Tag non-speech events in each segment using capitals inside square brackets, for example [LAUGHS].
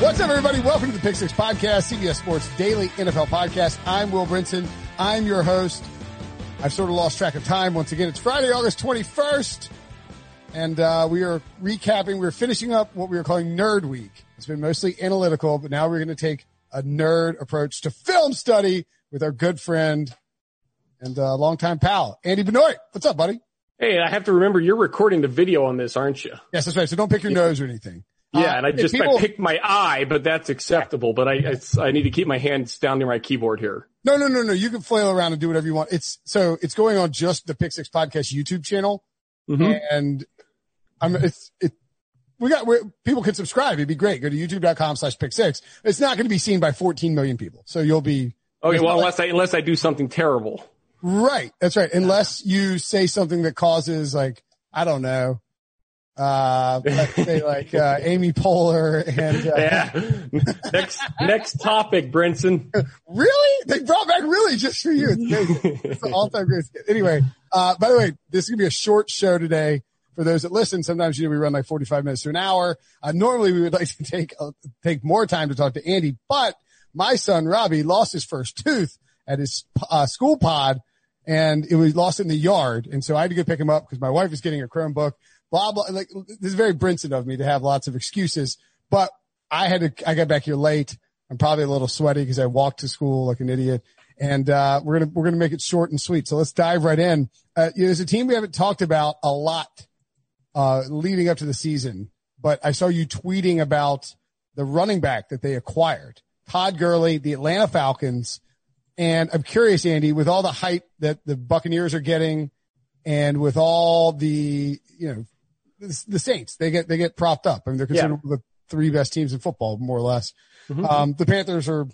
What's up, everybody? Welcome to the Pick Six Podcast, CBS Sports Daily NFL Podcast. I'm Will Brinson. I'm your host. I've sort of lost track of time. Once again, it's Friday, August 21st, and uh, we are recapping. We're finishing up what we were calling Nerd Week. It's been mostly analytical, but now we're going to take a nerd approach to film study with our good friend and uh, longtime pal, Andy Benoit. What's up, buddy? Hey, I have to remember you're recording the video on this, aren't you? Yes, that's right. So don't pick your nose or anything. Yeah, Uh, and I just people- I picked my eye, but that's acceptable. But I it's, I need to keep my hands down near my keyboard here. No, no, no, no. You can flail around and do whatever you want. It's so it's going on just the Pick Six Podcast YouTube channel, Mhm. and I'm it's it. We got where people can subscribe. It'd be great. Go to youtube.com slash pick six. It's not going to be seen by 14 million people. So you'll be Okay, well unless I unless I do something terrible. right. That's right. Unless you say something that causes like, I don't know, uh, let's say [LAUGHS] like, uh, Amy Poehler and, uh, Yeah. [LAUGHS] next next topic, Brinson. Really? They brought back really just for you. It's. [LAUGHS] It's an all-time great. Anyway, uh, by the way, this is gonna be a short show today. For those that listen, sometimes you know we run like 45 minutes to an hour. Uh, normally we would like to take uh, take more time to talk to Andy, but my son Robbie lost his first tooth at his uh, school pod, and it was lost in the yard, and so I had to go pick him up because my wife is getting a Chromebook. Blah blah. Like this is very Brinson of me to have lots of excuses, but I had to. I got back here late. I'm probably a little sweaty because I walked to school like an idiot. And uh, we're gonna we're gonna make it short and sweet. So let's dive right in. Uh, you know, there's a team we haven't talked about a lot uh, leading up to the season, but I saw you tweeting about the running back that they acquired, Todd Gurley, the Atlanta Falcons. And I'm curious, Andy, with all the hype that the Buccaneers are getting, and with all the you know the, Saints, they get they get propped up. I mean, they're considered one of the three best teams in football, more or less. Um, the Panthers are,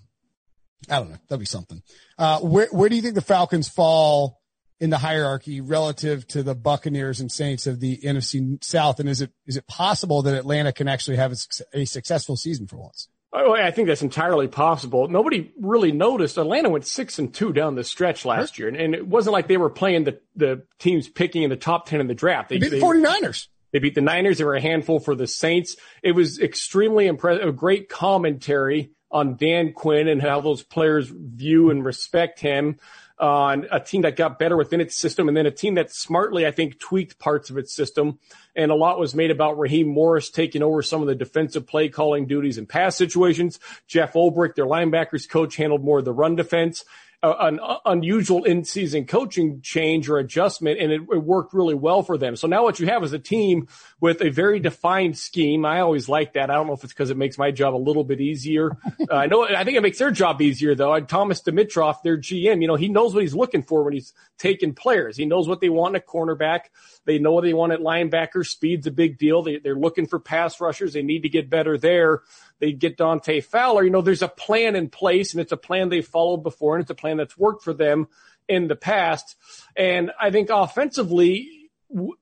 I don't know, That'd be something. Uh, where, where do you think the Falcons fall in the hierarchy relative to the Buccaneers and Saints of the NFC South? And is it, is it possible that Atlanta can actually have a, a successful season for once? I think that's entirely possible. Nobody really noticed. Atlanta went six and two down the stretch last year, and, and it wasn't like they were playing the the teams picking in the top ten in the draft. They beat the 49ers. They beat the Niners. They were a handful for the Saints. It was extremely impressive. A great commentary on Dan Quinn and how those players view and respect him on a team that got better within its system and then a team that smartly, I think, tweaked parts of its system. And a lot was made about Raheem Morris taking over some of the defensive play calling duties in pass situations. Jeff Ulbrich, their linebackers coach, handled more of the run defense. Uh, an uh, unusual in-season coaching change or adjustment, and it, it worked really well for them. So now what you have is a team with a very defined scheme. I always like that. I don't know if it's because it makes my job a little bit easier. [LAUGHS] Uh, I know. I think it makes their job easier though. And Thomas Dimitroff, their GM, you know, he knows what he's looking for when he's taking players. He knows what they want in a cornerback. They know what they want at linebacker. Speed's a big deal. They, they're looking for pass rushers. They need to get better there. They get Dante Fowler. You know, there's a plan in place and it's a plan they've followed before and it's a plan that's worked for them in the past. And I think offensively,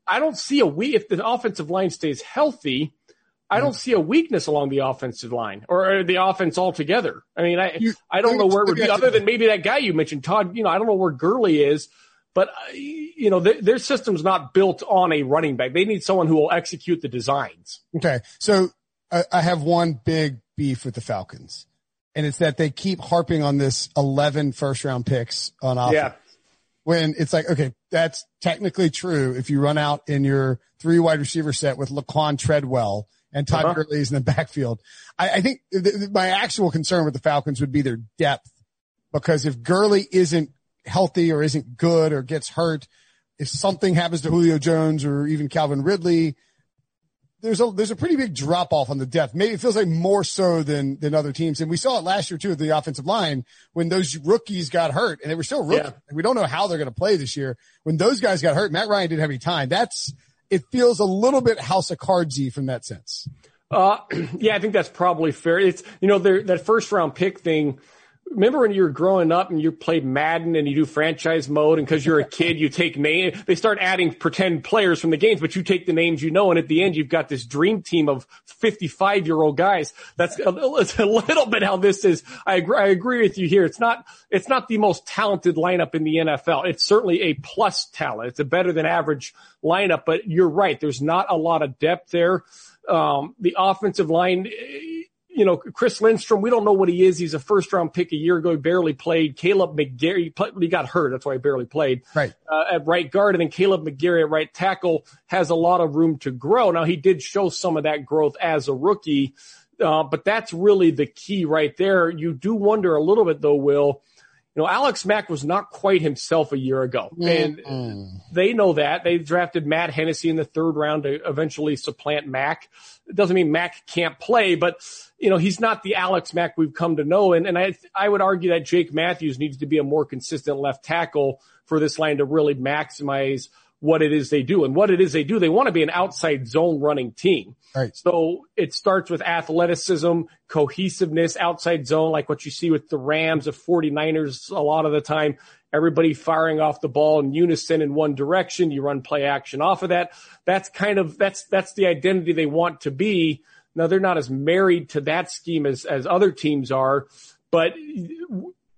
I don't see a we if the offensive line stays healthy. I don't see a weakness along the offensive line or, the offense altogether. I mean, I You- I don't know where it would be other than maybe that guy you mentioned, Todd. You know, I don't know where Gurley is, but uh, you know, their, their system's not built on a running back. They need someone who will execute the designs. Okay. So I, I have one big beef with the Falcons and it's that they keep harping on this 11 first round picks on offense. Yeah. When it's like, okay, that's technically true. If you run out in your three wide receiver set with Laquon Treadwell and Todd uh-huh. Gurley is in the backfield. I, I think th- th- my actual concern with the Falcons would be their depth because if Gurley isn't healthy or isn't good or gets hurt, if something happens to Julio Jones or even Calvin Ridley, there's a there's a pretty big drop off on the depth. Maybe it feels like more so than than other teams, and we saw it last year too with the offensive line when those rookies got hurt, and they were still rookies. Yeah. We don't know how they're going to play this year. When those guys got hurt, Matt Ryan didn't have any time. That's it feels a little bit House of Cardsy from that sense. Uh, [CLEARS THROAT] yeah, I think that's probably fair. It's you know that first round pick thing remember when you were growing up and you played Madden and you do franchise mode and because you're a kid, you take name, they start adding pretend players from the games, but you take the names you know. And at the end, you've got this dream team of 55 year old guys. That's a, it's a little bit how this is. I agree, I agree with you here. It's not, it's not the most talented lineup in the NFL. It's certainly a plus talent. It's a better than average lineup, but you're right. There's not a lot of depth there. Um, the offensive line, you know, Chris Lindstrom, we don't know what he is. He's a first round pick a year ago. He barely played. Kaleb McGary, he got hurt. That's why he barely played. Right. Uh, at right guard. And then Kaleb McGary at right tackle has a lot of room to grow. Now he did show some of that growth as a rookie. Uh, but that's really the key right there. You do wonder a little bit though, Will, you know, Alex Mack was not quite himself a year ago. And mm-hmm. they know that. They drafted Matt Hennessy in the third round to eventually supplant Mack. It doesn't mean Mack can't play, but you know, he's not the Alex Mack we've come to know. And, and I, I would argue that Jake Matthews needs to be a more consistent left tackle for this line to really maximize what it is they do. And what it is they do, they want to be an outside zone running team. Right. So it starts with athleticism, cohesiveness, outside zone, like what you see with the Rams of 49ers a lot of the time. Everybody firing off the ball in unison in one direction. You run play action off of that. That's kind of, that's, that's the identity they want to be. Now they're not as married to that scheme as, as other teams are, but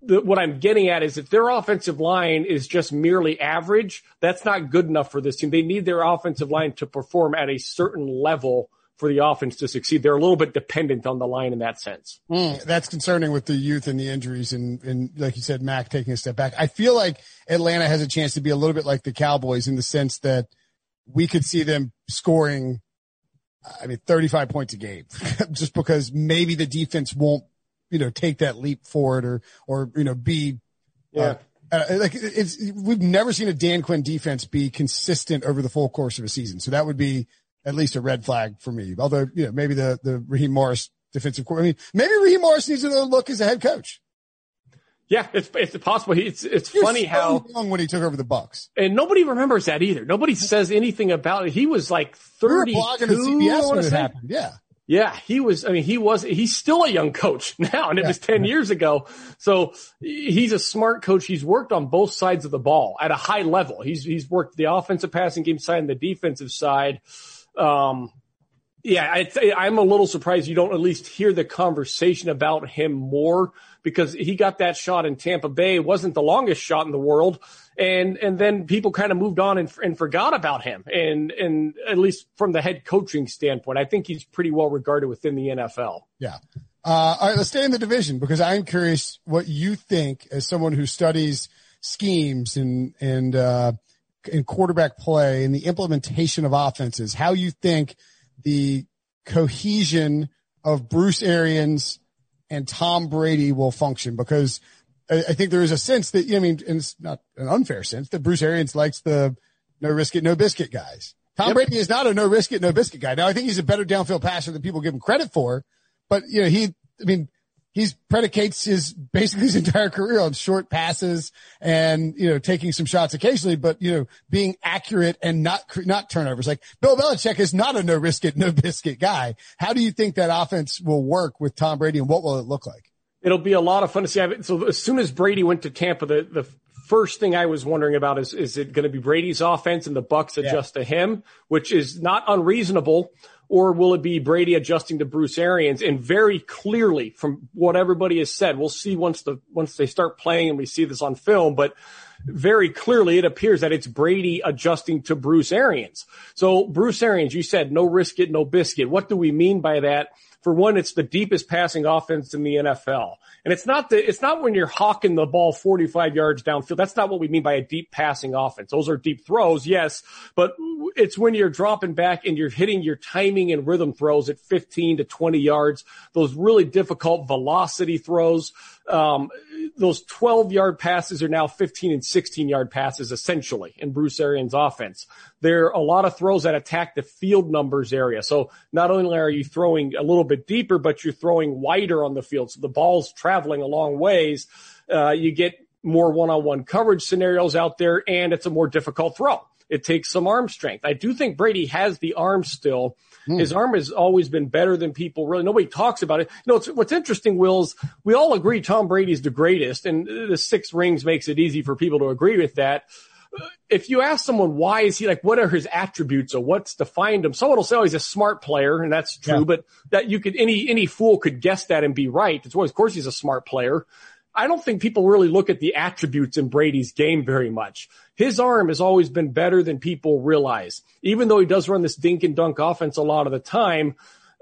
the, what I'm getting at is if their offensive line is just merely average, that's not good enough for this team. They need their offensive line to perform at a certain level for the offense to succeed. They're a little bit dependent on the line in that sense. Mm, that's concerning with the youth and the injuries and, and like you said, Mack taking a step back. I feel like Atlanta has a chance to be a little bit like the Cowboys in the sense that we could see them scoring, I mean, 35 points a game [LAUGHS] just because maybe the defense won't you know, take that leap forward or, or, you know, be, uh, yeah. Uh, like it's, we've never seen a Dan Quinn defense be consistent over the full course of a season. So that would be at least a red flag for me. Although, you know, maybe the, the Raheem Morris defensive court. I mean, maybe Raheem Morris needs another look as a head coach. Yeah, it's it's possible. It's it's You're funny so how long when he took over the Bucs, and nobody remembers that either. Nobody says anything about it. He was like thirty. We were blogging at CBS when it happened. Yeah, yeah, he was, I mean, he was, he's still a young coach [LAUGHS] now and it yeah. was 10 years ago. So he's a smart coach. He's worked on both sides of the ball at a high level. He's, he's worked the offensive passing game side and the defensive side. Um, yeah, I, am a little surprised you don't at least hear the conversation about him more because he got that shot in Tampa Bay. It wasn't the longest shot in the world and and then people kind of moved on and, and forgot about him. And and at least from the head coaching standpoint, I think he's pretty well regarded within the NFL. Yeah. Uh, all right, let's stay in the division because I'm curious what you think as someone who studies schemes and and uh, in quarterback play and the implementation of offenses. How you think the cohesion of Bruce Arians and Tom Brady will function because I, think there is a sense that, you know, I mean, and it's not an unfair sense that Bruce Arians likes the no risk it, no biscuit guys. Tom yep. Brady is not a no risk it, no biscuit guy. Now I think he's a better downfield passer than people give him credit for, but you know, he, I mean, he predicates his basically his entire career on short passes and you know taking some shots occasionally, but you know being accurate and not not turnovers. Like Bill Belichick is not a no risk it no biscuit guy. How do you think that offense will work with Tom Brady, and what will it look like? It'll be a lot of fun to see. So as soon as Brady went to Tampa, the, the first thing I was wondering about is, is it going to be Brady's offense and the Bucs adjust yeah. to him, which is not unreasonable, or will it be Brady adjusting to Bruce Arians? And very clearly from what everybody has said, we'll see once the, once they start playing and we see this on film, but very clearly it appears that it's Brady adjusting to Bruce Arians. So Bruce Arians, you said no risk it, no biscuit. What do we mean by that? For one, it's the deepest passing offense in the NFL. And it's not the, it's not when you're hawking the ball 45 yards downfield. That's not what we mean by a deep passing offense. Those are deep throws, yes, but it's when you're dropping back and you're hitting your timing and rhythm throws at 15 to 20 yards. Those really difficult velocity throws. Um, those 12 yard passes are now 15 and 16 yard passes essentially in Bruce Arians offense. There are a lot of throws that attack the field numbers area. So not only are you throwing a little bit deeper, but you're throwing wider on the field. So the ball's traveling a long ways. Uh, you get more one-on-one coverage scenarios out there and it's a more difficult throw. It takes some arm strength. I do think Brady has the arm still. Mm. His arm has always been better than people really. Nobody talks about it. You know, what's interesting, Will, is we all agree Tom Brady's the greatest, and the six rings makes it easy for people to agree with that. If you ask someone why is he like, what are his attributes or what's defined him? Someone will say, oh, he's a smart player, and that's true. Yeah. But that you could any any fool could guess that and be right. It's well, of course he's a smart player. I don't think people really look at the attributes in Brady's game very much. His arm has always been better than people realize. Even though he does run this dink and dunk offense a lot of the time,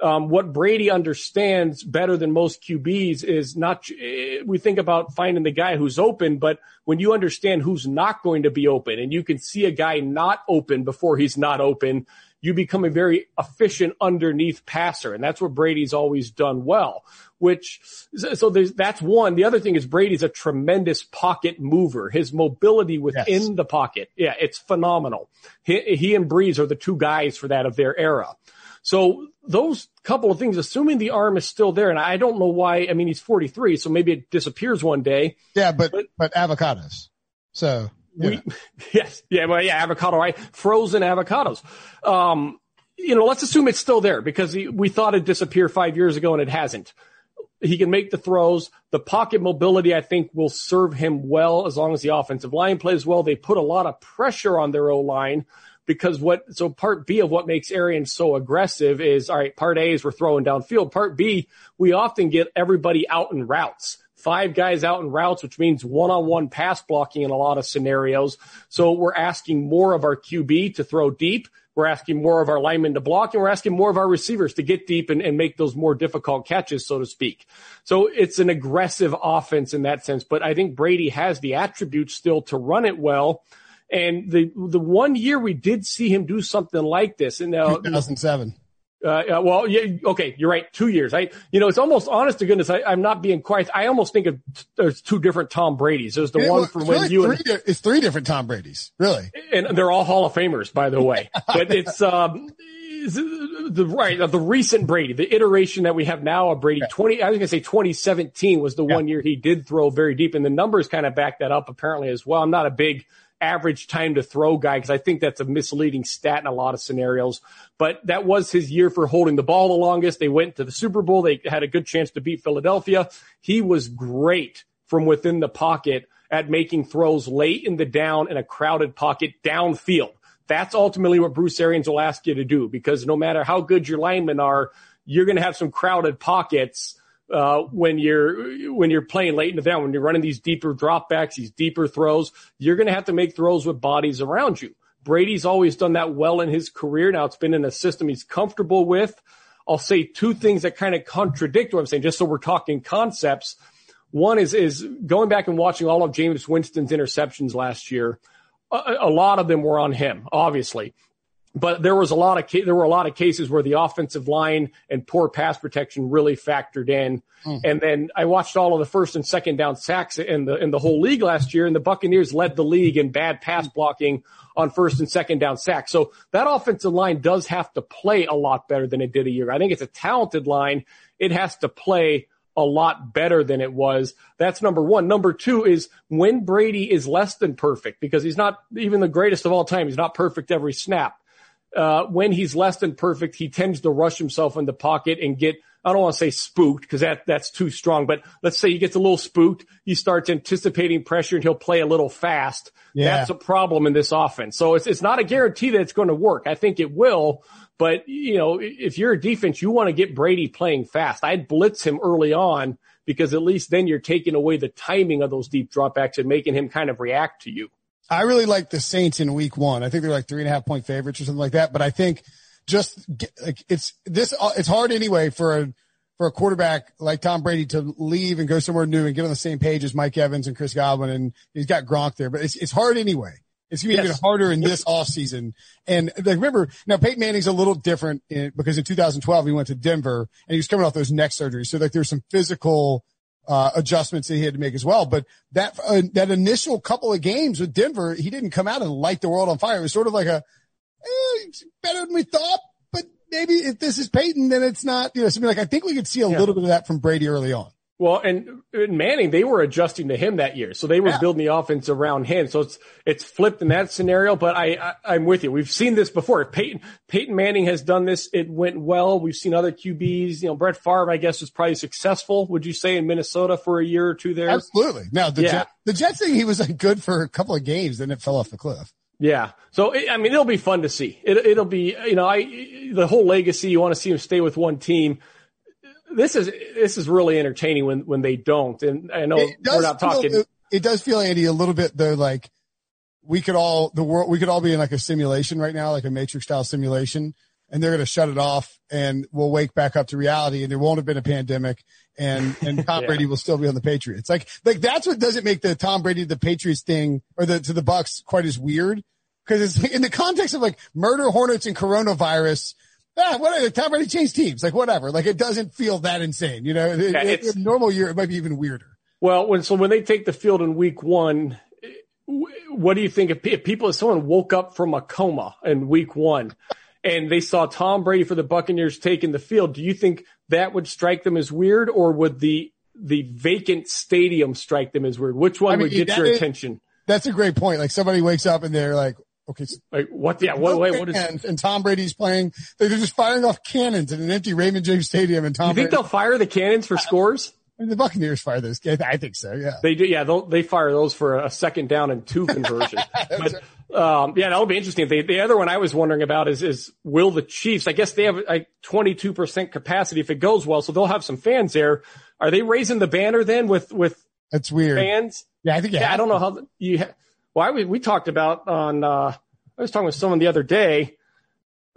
um, what Brady understands better than most QBs is not, eh, we think about finding the guy who's open, but when you understand who's not going to be open and you can see a guy not open before he's not open, you become a very efficient underneath passer. And that's what Brady's always done well which, so there's, that's one. The other thing is Brady's a tremendous pocket mover. His mobility within yes. the pocket. Yeah, it's phenomenal. He, he and Brees are the two guys for that of their era. So those couple of things, assuming the arm is still there, and I don't know why, I mean, he's 43, so maybe it disappears one day. Yeah, but, but, but avocados. So. Yeah. We, [LAUGHS] yes, yeah, well, yeah, avocado, right? Frozen avocados. Um, you know, let's assume it's still there because we thought it disappeared five years ago and it hasn't. He can make the throws. The pocket mobility, I think, will serve him well as long as the offensive line plays well. They put a lot of pressure on their O line because what, so part B of what makes Arians so aggressive is, all right, part A is we're throwing downfield. Part B, we often get everybody out in routes five guys out in routes, which means one-on-one pass blocking in a lot of scenarios. So we're asking more of our QB to throw deep. We're asking more of our linemen to block and we're asking more of our receivers to get deep and, and make those more difficult catches, so to speak. So it's an aggressive offense in that sense, but I think Brady has the attributes still to run it well. And the, the one year we did see him do something like this and now uh, 2007. Uh, well, yeah, okay, you're right. Two years. I, you know, it's almost honest to goodness. I, am not being quiet. I almost think of there's two different Tom Brady's. There's the it, one from when really you and it's three different Tom Brady's, really, and they're all Hall of Famers, by the way. but it's um, the right the recent Brady, the iteration that we have now of Brady. Twenty, I was gonna say 2017 was the yeah. one year he did throw very deep, and the numbers kind of back that up apparently as well. I'm not a big average time to throw guy because I think that's a misleading stat in a lot of scenarios. But that was his year for holding the ball the longest. They went to the Super Bowl. They had a good chance to beat Philadelphia. He was great from within the pocket at making throws late in the down in a crowded pocket downfield. That's ultimately what Bruce Arians will ask you to do because no matter how good your linemen are, you're going to have some crowded pockets uh, when you're when you're playing late in the down, when you're running these deeper dropbacks, these deeper throws, you're going to have to make throws with bodies around you. Brady's always done that well in his career. Now it's been in a system he's comfortable with. I'll say two things that kind of contradict what I'm saying, just so we're talking concepts. One is is going back and watching all of Jameis Winston's interceptions last year. A, a lot of them were on him, obviously but there was a lot of there were a lot of cases where the offensive line and poor pass protection really factored in. Mm. And then I watched all of the first and second down sacks in the in the whole league last year, and the Buccaneers led the league in bad pass blocking on first and second down sacks. So that offensive line does have to play a lot better than it did a year. I think it's a talented line. It has to play a lot better than it was. That's number one. Number two is when Brady is less than perfect because he's not even the greatest of all time. He's not perfect every snap uh, when he's less than perfect, he tends to rush himself in the pocket and get, I don't want to say spooked because that, that's too strong, but let's say he gets a little spooked. He starts anticipating pressure and he'll play a little fast. Yeah. That's a problem in this offense. So it's, it's not a guarantee that it's going to work. I think it will, but you know, if you're a defense, you want to get Brady playing fast. I'd blitz him early on because at least then you're taking away the timing of those deep dropbacks and making him kind of react to you. I really like the Saints in week one. I think they're like three and a half point favorites or something like that. But I think just like it's this, uh, it's hard anyway for a, for a quarterback like Tom Brady to leave and go somewhere new and get on the same page as Mike Evans and Chris Godwin. And he's got Gronk there, but it's, it's hard anyway. It's going to be yes. even harder in this off season. And like, remember, now Peyton Manning's a little different in, because in 2012 he went to Denver and he was coming off those neck surgeries. So like there's some physical, uh, adjustments that he had to make as well. But that, uh, that initial couple of games with Denver, he didn't come out and light the world on fire. It was sort of like a, eh, better than we thought, but maybe if this is Peyton, then it's not, you know, something like I think we could see a yeah. little bit of that from Brady early on. Well, and, Manning, they were adjusting to him that year, so they were yeah. building the offense around him. So it's it's flipped in that scenario. But I, I am with you. We've seen this before. If Peyton Peyton Manning has done this, it went well. We've seen other QBs. You know, Brett Favre, I guess, was probably successful. Would you say in Minnesota for a year or two there? Absolutely. Now the yeah. Jet, the Jets thing, he was like good for a couple of games, then it fell off the cliff. Yeah. So, I mean, it'll be fun to see. It, it'll be, you know, I, the whole legacy, you want to see him stay with one team this is this is really entertaining when when they don't. And I know we're not talking. Feel, it does feel Andy a little bit though like we could all the world we could all be in like a simulation right now, like a matrix style simulation, and they're going to shut it off, and we'll wake back up to reality, and there won't have been a pandemic, and and Tom [LAUGHS] yeah. Brady will still be on the Patriots. Like like that's what doesn't make the Tom Brady the Patriots thing or the to the Bucs quite as weird because it's in the context of like murder hornets and coronavirus yeah, whatever. Tom Brady changed teams, like whatever. Like it doesn't feel that insane, you know. Yeah, it's, normal year, it might be even weirder. Well, when so when they take the field in week one, what do you think if, if people if someone woke up from a coma in week one and they saw Tom Brady for the Buccaneers taking the field? Do you think that would strike them as weird, or would the the vacant stadium strike them as weird? Which one I mean, would get your is, attention? That's a great point. Like somebody wakes up and they're like, Okay. Like what? Yeah. What? Wait. What is? And Tom Brady's playing. They're just firing off cannons in an empty Raymond James Stadium. And Tom. You think Brady, they'll fire the cannons for scores? I mean, the Buccaneers fire those. I think so. Yeah. They do. Yeah. They they fire those for a second down and two [LAUGHS] conversion. [LAUGHS] but, um, yeah, that'll be interesting. The, the other one I was wondering about is, is will the Chiefs, I guess they have like 22% capacity if it goes well. So they'll have some fans there. Are they raising the banner then with, with that's weird fans? Yeah. I think, yeah, I don't know how you, ha- well, I, we talked about on, uh, I was talking with someone the other day.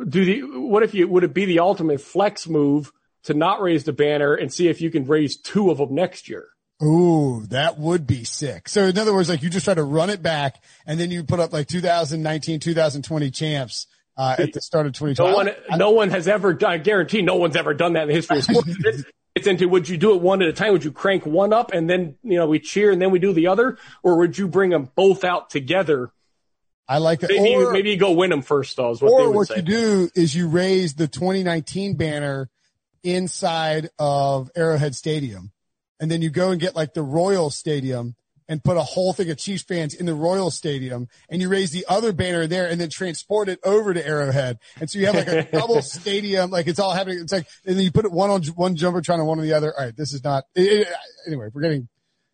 Do the what if you would it be the ultimate flex move to not raise the banner and see if you can raise two of them next year? Ooh, that would be sick. So in other words, like you just try to run it back and then you put up like 2019, 2020 champs. Uh, at the start of 2020. No one, no one has ever done, I guarantee no one's ever done that in the history of [LAUGHS] sports. it's into would you do it one at a time? Would you crank one up and then, you know, we cheer and then we do the other? Or would you bring them both out together I like that. Maybe, or, maybe you go win them first, though. what or what say. you do is you raise the 2019 banner inside of Arrowhead Stadium, and then you go and get like the Royal Stadium and put a whole thing of Chiefs fans in the Royal Stadium, and you raise the other banner there, and then transport it over to Arrowhead, and so you have like a [LAUGHS] double stadium, like it's all happening. It's like, and then you put it one on one jumbotron and one on the other. All right, this is not. It, it, anyway, we're getting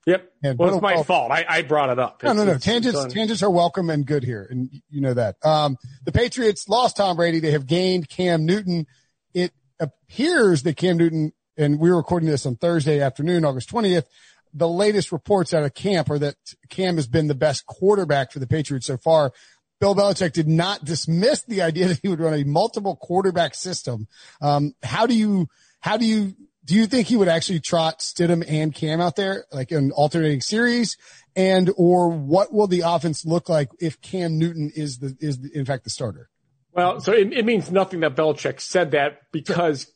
Yep. And well, it's my fault. I, I brought it up. no, no, no. Tangents, tangents are welcome and good here. And you know that. Um, the Patriots lost Tom Brady. They have gained Cam Newton. It appears that Cam Newton, and we are recording this on Thursday afternoon, August 20th. The latest reports out of camp are that Cam has been the best quarterback for the Patriots so far. Bill Belichick did not dismiss the idea that he would run a multiple quarterback system. Um, how do you, how do you do you think he would actually trot Stidham and Cam out there, like in alternating series? And, or what will the offense look like if Cam Newton is the, is the, in fact the starter? Well, so it, it means nothing that Belichick said that because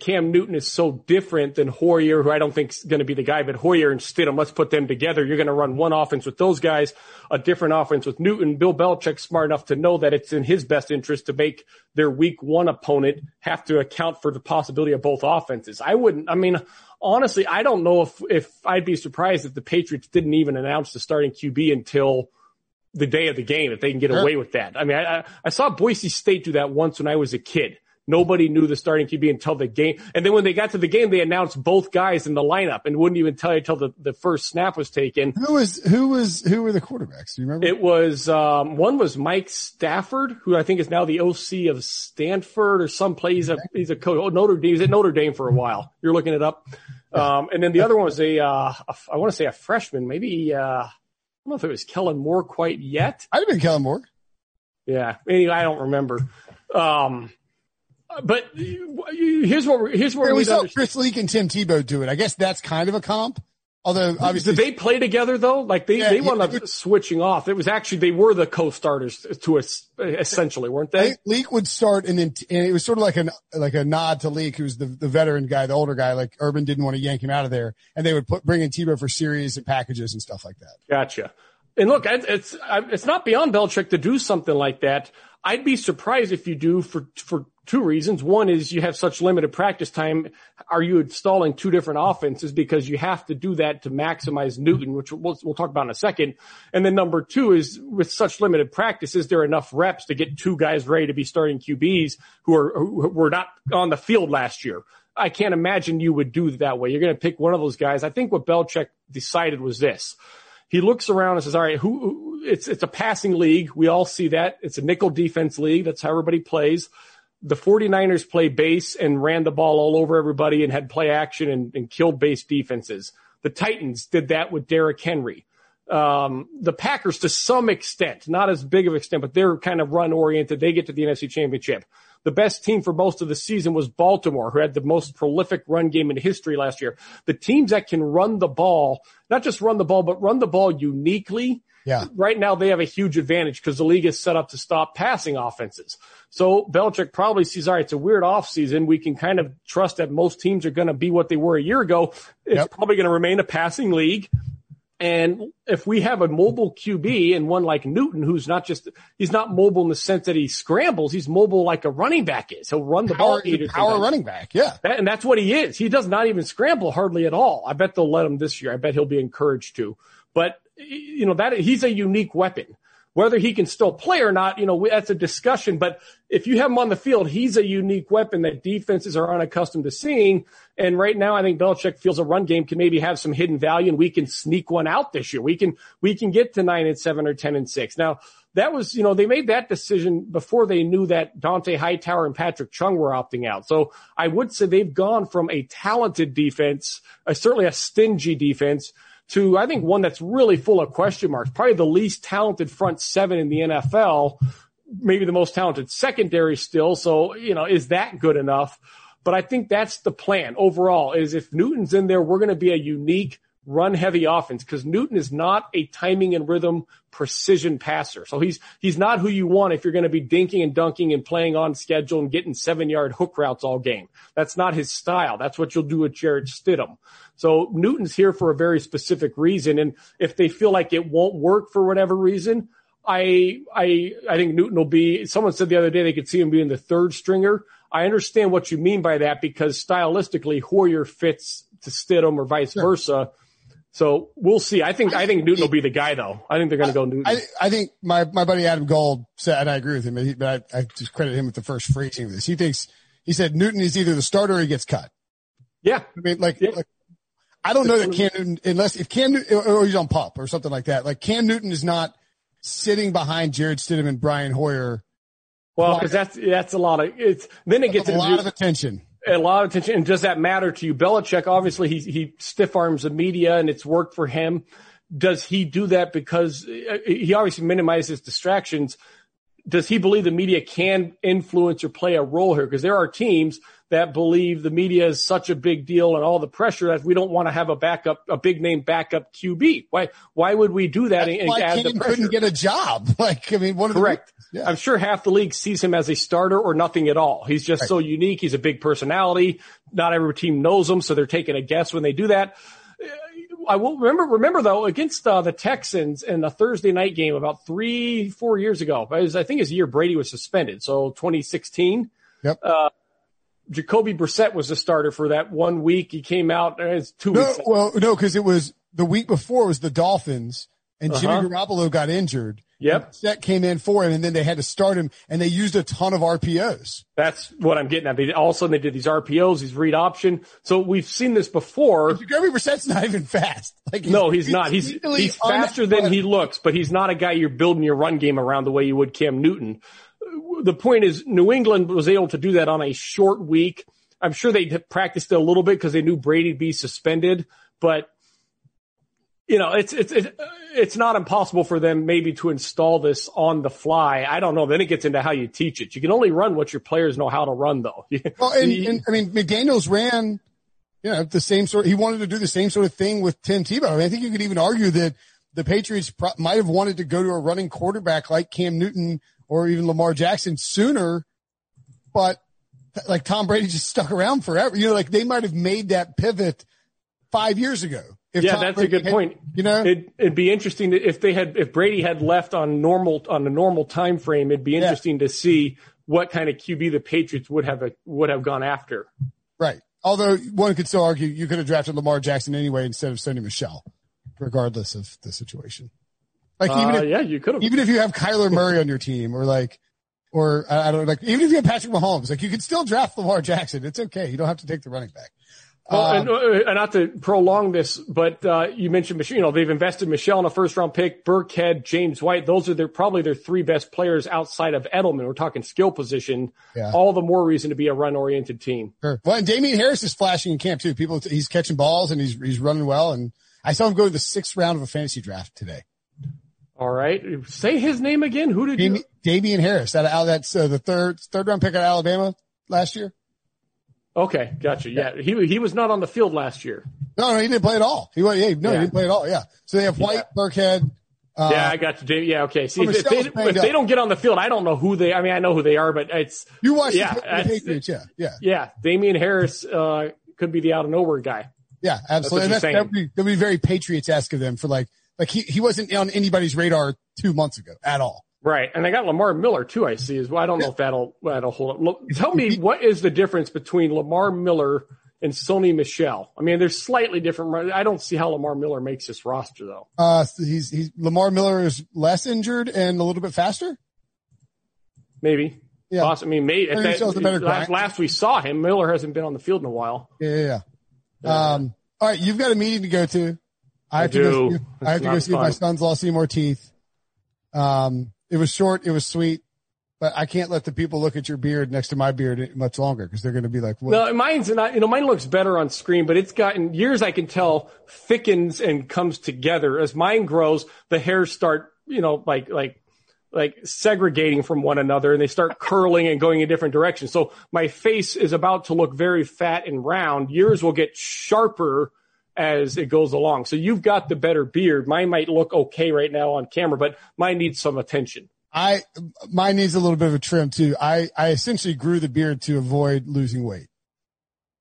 Cam Newton is so different than Hoyer, who I don't think is going to be the guy, but Hoyer and Stidham, let's put them together. You're going to run one offense with those guys, a different offense with Newton. Bill Belichick's smart enough to know that it's in his best interest to make their week one opponent have to account for the possibility of both offenses. I wouldn't, I mean, honestly, I don't know if, if I'd be surprised if the Patriots didn't even announce the starting QB until the day of the game, if they can get away with that. I mean, I, I saw Boise State do that once when I was a kid Nobody knew the starting QB until the game. And then when they got to the game, they announced both guys in the lineup and wouldn't even tell you until the, the first snap was taken. Who was, who was, who were the quarterbacks? Do you remember? It was, um, one was Mike Stafford, who I think is now the OC of Stanford or some place. He's a, he's a coach. Oh, Notre Dame. He's at Notre Dame for a while. You're looking it up. Um, and then the other one was a, uh, a I want to say a freshman, maybe, uh, I don't know if it was Kellen Moore quite yet. I'd have been Kellen Moore. Yeah. Anyway, I don't remember. Um, but here's what we're, here's what we, we saw Chris Leak and Tim Tebow do it. I guess that's kind of a comp. Although obviously, did they play together though? Like they, yeah, they wound up switching off. It was actually they were the co-starters to us essentially, weren't they? Leak would start and then and it was sort of like an like a nod to Leak, who's the the veteran guy, the older guy. Like Urban didn't want to yank him out of there, and they would put bring in Tebow for series and packages and stuff like that. Gotcha. And look, it's it's not beyond Belichick to do something like that. I'd be surprised if you do for for two reasons. One is you have such limited practice time. Are you installing two different offenses because you have to do that to maximize Newton, which we'll, we'll talk about in a second. And then number two is with such limited practice, is there enough reps to get two guys ready to be starting QBs who are, who were not on the field last year? I can't imagine you would do that way. You're going to pick one of those guys. I think what Belichick decided was this. He looks around and says, all right, who, who it's, it's a passing league. We all see that. It's a nickel defense league. That's how everybody plays the 49ers play base and ran the ball all over everybody and had play action and, and killed base defenses. The Titans did that with Derrick Henry. Um, the Packers to some extent, not as big of extent, but they're kind of run oriented. They get to the NFC championship. The best team for most of the season was Baltimore, who had the most prolific run game in history last year. The teams that can run the ball, not just run the ball, but run the ball uniquely yeah. Right now they have a huge advantage because the league is set up to stop passing offenses. So Belichick probably sees, all right, it's a weird off season. We can kind of trust that most teams are going to be what they were a year ago. It's yep. probably going to remain a passing league. And if we have a mobile QB and one like Newton, who's not just, he's not mobile in the sense that he scrambles. He's mobile like a running back is. He'll run the power, ball. Power running back. Yeah. That, and that's what he is. He does not even scramble hardly at all. I bet they'll let him this year. I bet he'll be encouraged to, but you know, that he's a unique weapon. Whether he can still play or not, you know, that's a discussion. But if you have him on the field, he's a unique weapon that defenses are unaccustomed to seeing. And right now, I think Belichick feels a run game can maybe have some hidden value and we can sneak one out this year. We can, we can get to nine and seven or 10 and six. Now, that was, you know, they made that decision before they knew that Dont'a Hightower and Patrick Chung were opting out. So I would say they've gone from a talented defense, uh, certainly a stingy defense, to I think one that's really full of question marks. Probably the least talented front seven in the NFL, maybe the most talented secondary still. So, you know, is that good enough? But I think that's the plan overall is if Newton's in there, we're going to be a unique run heavy offense because Newton is not a timing and rhythm precision passer. So he's, he's not who you want if you're going to be dinking and dunking and playing on schedule and getting seven yard hook routes all game. That's not his style. That's what you'll do with Jarrett Stidham. So Newton's here for a very specific reason. And if they feel like it won't work for whatever reason, I, I, I think Newton will be, someone said the other day they could see him being the third stringer. I understand what you mean by that because stylistically Hoyer fits to Stidham or vice sure. versa. So we'll see. I think I, think Newton will be the guy though. I think they're going to go Newton. I, I think my, my buddy Adam Gold said, and I agree with him, but, he, but I, I just credit him with the first phrasing of this. He thinks he said Newton is either the starter or he gets cut. Yeah, I mean, like, yeah. like I don't know that Cam Newton, unless if Cam Newton, or he's on pop or something like that. Like Cam Newton is not sitting behind Jarrett Stidham and Brian Hoyer. Well, because that's that's a lot of it's. Then it gets a lot of attention a lot of attention. And does that matter to you? Belichick, obviously, he, he stiff arms the media and it's worked for him. Does he do that because uh, he obviously minimizes distractions? Does he believe the media can influence or play a role here? Because there are teams that believe the media is such a big deal and all the pressure that we don't want to have a backup, a big name backup QB. Why, why would we do that? That's and, why add the couldn't get a job. [LAUGHS] Like, I mean, of Correct. The, yeah. I'm sure half the league sees him as a starter or nothing at all. He's just right. so unique. He's a big personality. Not every team knows him, so they're taking a guess when they do that. I will remember, remember though, against uh, the Texans in a Thursday night game about three, four years ago, was, I think his year Brady was suspended. So 2016. Yep. Uh, Jacoby Brissett was the starter for that one week. He came out. Uh, it's two no, weeks. Well, no, because it was the week before was the Dolphins, and Jimmy uh-huh. Garoppolo got injured. Yep. Brissett came in for him, and then they had to start him, and they used a ton of RPOs. That's what I'm getting at. They all of a sudden they did these RPOs, these read option. So we've seen this before. Jacoby Brissett's not even fast. [LAUGHS] Like no, he's, he's not. He's he's faster than he looks, but he's not a guy you're building your run game around the way you would Cam Newton. The point is, New England was able to do that on a short week I'm sure they practiced it a little bit because they knew Brady'd be suspended, but you know, it's it's it's not impossible for them maybe to install this on the fly. I don't know. Then it gets into how you teach it. You can only run what your players know how to run, though. [LAUGHS] well, and, and I mean, McDaniels ran, you know, the same sort. He wanted to do the same sort of thing with Tim Tebow. I, mean, I think you could even argue that the Patriots pro- might have wanted to go to a running quarterback like Cam Newton or even Lamar Jackson sooner, but like Tom Brady just stuck around forever. You know, like they might have made that pivot five years ago. yeah, Tom that's Brady a good had, point. You know, it, would be interesting if they had if Brady had left on normal on a normal time frame. It'd be interesting yeah. to see what kind of QB the Patriots would have a, would have gone after. Right. Although one could still argue you could have drafted Lamar Jackson anyway instead of Sony Michel, regardless of the situation. Like even uh, if, yeah, you could have. Even if you have Kyler Murray on your team, or like, or I don't know, like even if you have Patrick Mahomes, like you can still draft Lamar Jackson. It's okay. You don't have to take the running back. Well, um, and, uh, and, not to prolong this, but uh, you mentioned Michel. you know they've invested Michel in a first round pick, Burkhead, James White. Those are their probably their three best players outside of Edelman. We're talking skill position. Yeah. All the more reason to be a run oriented team. Sure. Well, and Damien Harris is flashing in camp too. People, he's catching balls and he's he's running well. And I saw him go to the sixth round of a fantasy draft today. All right, say his name again. Who did Damien, you? Damien Harris. That that's uh, the third third round pick at Alabama last year. Okay, gotcha. Yeah, he he was not on the field last year. No, no, he didn't play at all. He went, yeah, no, yeah. he didn't play at all. Yeah. So they have White, yeah. Burkhead. Uh, yeah, I got you. Yeah, okay. See, if, they, if they, don't get on the field, I don't know who they. I mean, I know who they are, but it's you watch. Yeah, the Patriots, yeah, yeah, yeah. Damien Harris uh, could be the out of nowhere guy. Yeah, absolutely. That's that would be, that'd be very Patriots esque of them for like like he he wasn't on anybody's radar two months ago at all. Right, and they got Lamar Miller too. I see as well. I don't know if that'll that'll hold up. Look, Tell me what is the difference between Lamar Miller and Sony Michel. I mean, they're slightly different. I don't see how Lamar Miller makes this roster though. Uh, he's he's Lamar Miller is less injured and a little bit faster. Maybe. Yeah. I mean, maybe that, last, last, we saw him, Miller hasn't been on the field in a while. Yeah, yeah. yeah. Um, all right, you've got a meeting to go to. I, I have do. to go. See, I have to go see fun. my son's lost any more teeth. Um, it was short. It was sweet. But I can't let the people look at your beard next to my beard much longer because they're going to be like, what? No, mine's not, you know, mine looks better on screen, but it's gotten years I can tell thickens and comes together. As mine grows, the hairs start, you know, like, like, like segregating from one another and they start [LAUGHS] curling and going in different directions. So my face is about to look very fat and round. Yours will get sharper as it goes along. So you've got the better beard. Mine might look okay right now on camera, but mine needs some attention. I mine needs a little bit of a trim too. I I essentially grew the beard to avoid losing weight.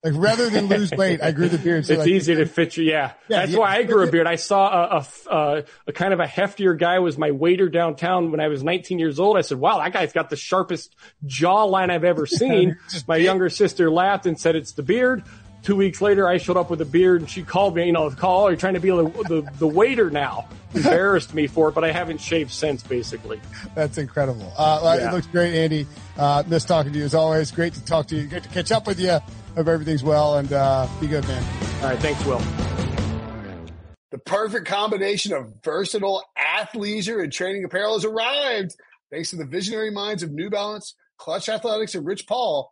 Like rather than lose [LAUGHS] weight, I grew the beard. So it's like, easy to fit you. Yeah, yeah that's yeah, why I grew a beard. I saw a, a, a, kind of a heftier guy was my waiter downtown when I was 19 years old. I said, "Wow, that guy's got the sharpest jawline I've ever [LAUGHS] seen." my younger sister laughed and said, "It's the beard." Two weeks later, I showed up with a beard and she called me, you know, call, you're trying to be the, the, the waiter now. [LAUGHS] Embarrassed me for it, but I haven't shaved since, basically. That's incredible. Uh, yeah. It looks great, Andy. Uh, miss talking to you as always. Great to talk to you. Great to catch up with you. Hope everything's well and uh, be good, man. All right. Thanks, Will. The perfect combination of versatile athleisure and training apparel has arrived. Thanks to the visionary minds of New Balance, Clutch Athletics, and Rich Paul.